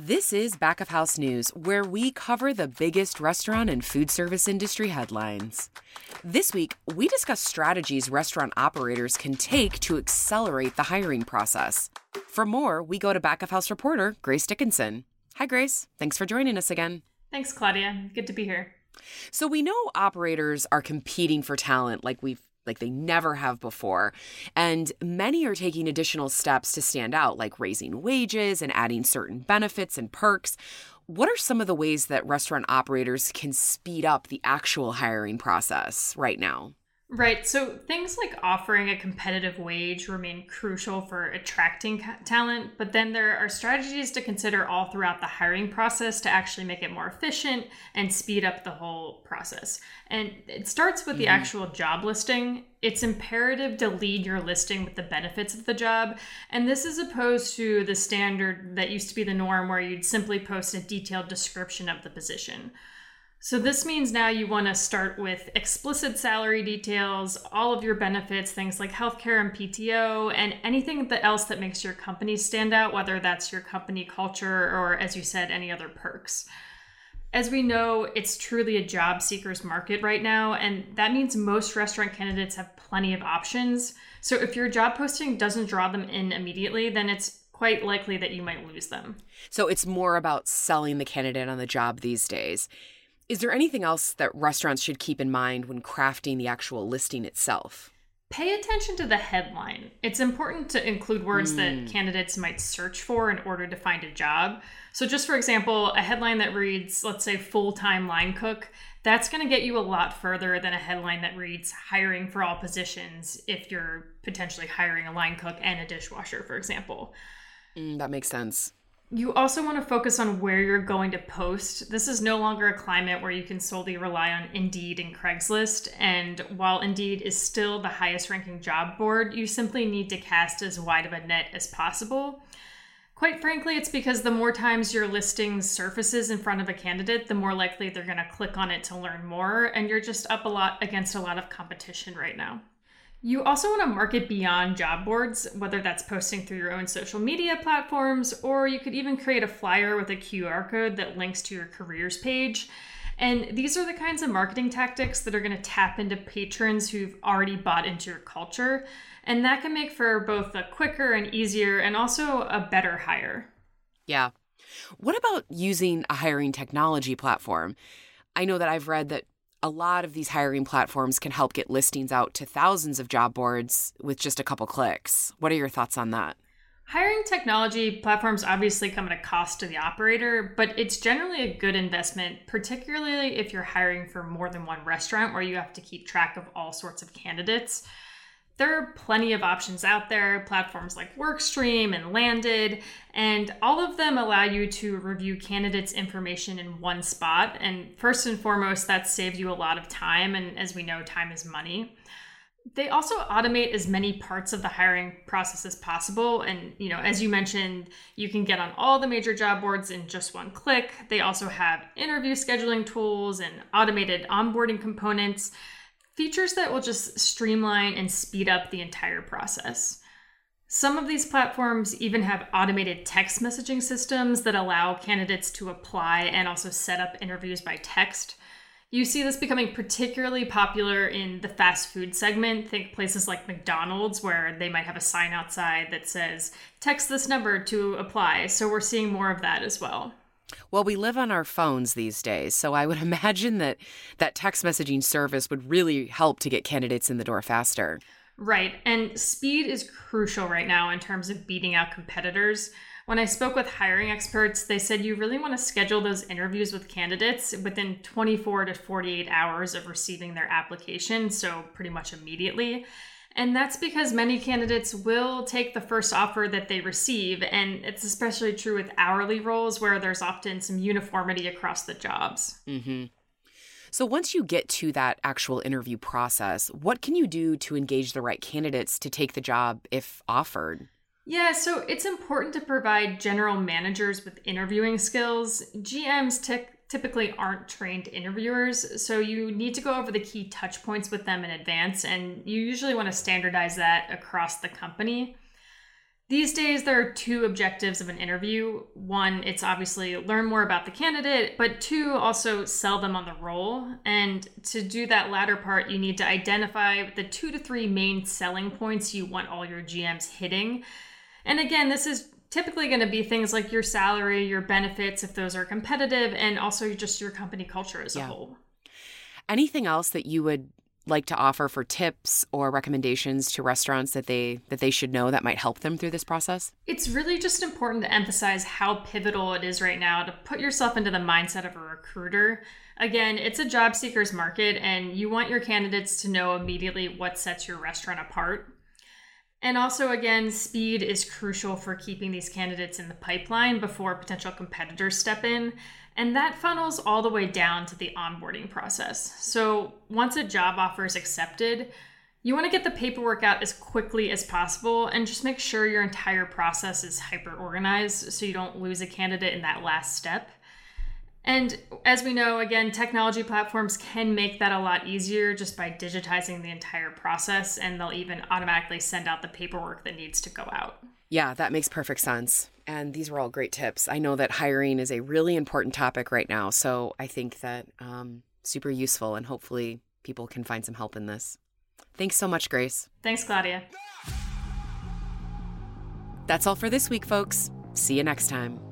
This is Back of House News, where we cover the biggest restaurant and food service industry headlines. This week, we discuss strategies restaurant operators can take to accelerate the hiring process. For more, we go to Back of House reporter Grace Dickinson. Hi, Grace. Thanks for joining us again. Thanks, Claudia. Good to be here. So, we know operators are competing for talent like we've like they never have before. And many are taking additional steps to stand out, like raising wages and adding certain benefits and perks. What are some of the ways that restaurant operators can speed up the actual hiring process right now? Right. So things like offering a competitive wage remain crucial for attracting talent, but then there are strategies to consider all throughout the hiring process to actually make it more efficient and speed up the whole process. And it starts with mm-hmm. the actual job listing. It's imperative to lead your listing with the benefits of the job. And this is opposed to the standard that used to be the norm where you'd simply post a detailed description of the position. So this means now you want to start with explicit salary details, all of your benefits, things like healthcare and PTO, and anything else that makes your company stand out, whether that's your company culture or, as you said, any other perks. As we know, it's truly a job seekers market right now, and that means most restaurant candidates have plenty of options. So if your job posting doesn't draw them in immediately, then it's quite likely that you might lose them. So it's more about selling the candidate on the job these days. Is there anything else that restaurants should keep in mind when crafting the actual listing itself? Pay attention to the headline. It's important to include words mm. that hmm. candidates might search for in order to find a job. So, just for example, a headline that reads, let's say, full time line cook, that's going to get you a lot further than a headline that reads hiring for all positions if you're potentially hiring a line cook and a dishwasher, for example. Mm, that makes sense. You also want to focus on where you're going to post. This is no longer a climate where you can solely rely on Indeed and Craigslist. And while Indeed is still the highest ranking job board, you simply need to cast as wide of a net as possible. Quite frankly, it's because the more times your listing surfaces in front of a candidate, the more likely they're going to click on it to learn more. And you're just up a lot against a lot of competition right now. You also want to market beyond job boards, whether that's posting through your own social media platforms, or you could even create a flyer with a QR code that links to your careers page. And these are the kinds of marketing tactics that are going to tap into patrons who've already bought into your culture. And that can make for both a quicker and easier and also a better hire. Yeah. What about using a hiring technology platform? I know that I've read that a lot of these hiring platforms can help get listings out to thousands of job boards with just a couple clicks. What are your thoughts on that? Hiring technology platforms obviously come at a cost to the operator, but it's generally a good investment, particularly if you're hiring for more than one restaurant where you have to keep track of all sorts of candidates. There are plenty of options out there, platforms like Workstream and Landed, and all of them allow you to review candidates' information in one spot. And first and foremost, that saves you a lot of time. And as we know, time is money. They also automate as many parts of the hiring process as possible. And, you know, as you mentioned, you can get on all the major job boards in just one click. They also have interview scheduling tools and automated onboarding components features that will just streamline and speed up the entire process. Some of these platforms even have automated text messaging systems that allow candidates to apply and also set up interviews by text. You see this becoming particularly popular in the fast food segment. Think places like McDonald's, where they might have a sign outside that says, text this number to apply. So we're seeing more of that as well. Well, we live on our phones these days, so I would imagine that that text messaging service would really help to get candidates in the door faster. Right. And speed is crucial right now in terms of beating out competitors. When I spoke with hiring experts, they said you really want to schedule those interviews with candidates within 24 to 48 hours of receiving their application, so pretty much immediately. And that's because many candidates will take the first offer that they receive. And it's especially true with hourly roles where there's often some uniformity across the jobs. Mm-hmm. So, once you get to that actual interview process, what can you do to engage the right candidates to take the job if offered? Yeah, so it's important to provide general managers with interviewing skills. GMs t- typically aren't trained interviewers, so you need to go over the key touch points with them in advance, and you usually want to standardize that across the company. These days, there are two objectives of an interview. One, it's obviously learn more about the candidate, but two, also sell them on the role. And to do that latter part, you need to identify the two to three main selling points you want all your GMs hitting. And again, this is typically going to be things like your salary, your benefits, if those are competitive, and also just your company culture as yeah. a whole. Anything else that you would like to offer for tips or recommendations to restaurants that they that they should know that might help them through this process? It's really just important to emphasize how pivotal it is right now to put yourself into the mindset of a recruiter. Again, it's a job seeker's market and you want your candidates to know immediately what sets your restaurant apart. And also, again, speed is crucial for keeping these candidates in the pipeline before potential competitors step in. And that funnels all the way down to the onboarding process. So once a job offer is accepted, you want to get the paperwork out as quickly as possible and just make sure your entire process is hyper organized so you don't lose a candidate in that last step. And as we know, again, technology platforms can make that a lot easier just by digitizing the entire process, and they'll even automatically send out the paperwork that needs to go out. Yeah, that makes perfect sense. And these were all great tips. I know that hiring is a really important topic right now. So I think that um, super useful and hopefully people can find some help in this. Thanks so much, Grace. Thanks, Claudia. That's all for this week, folks. See you next time.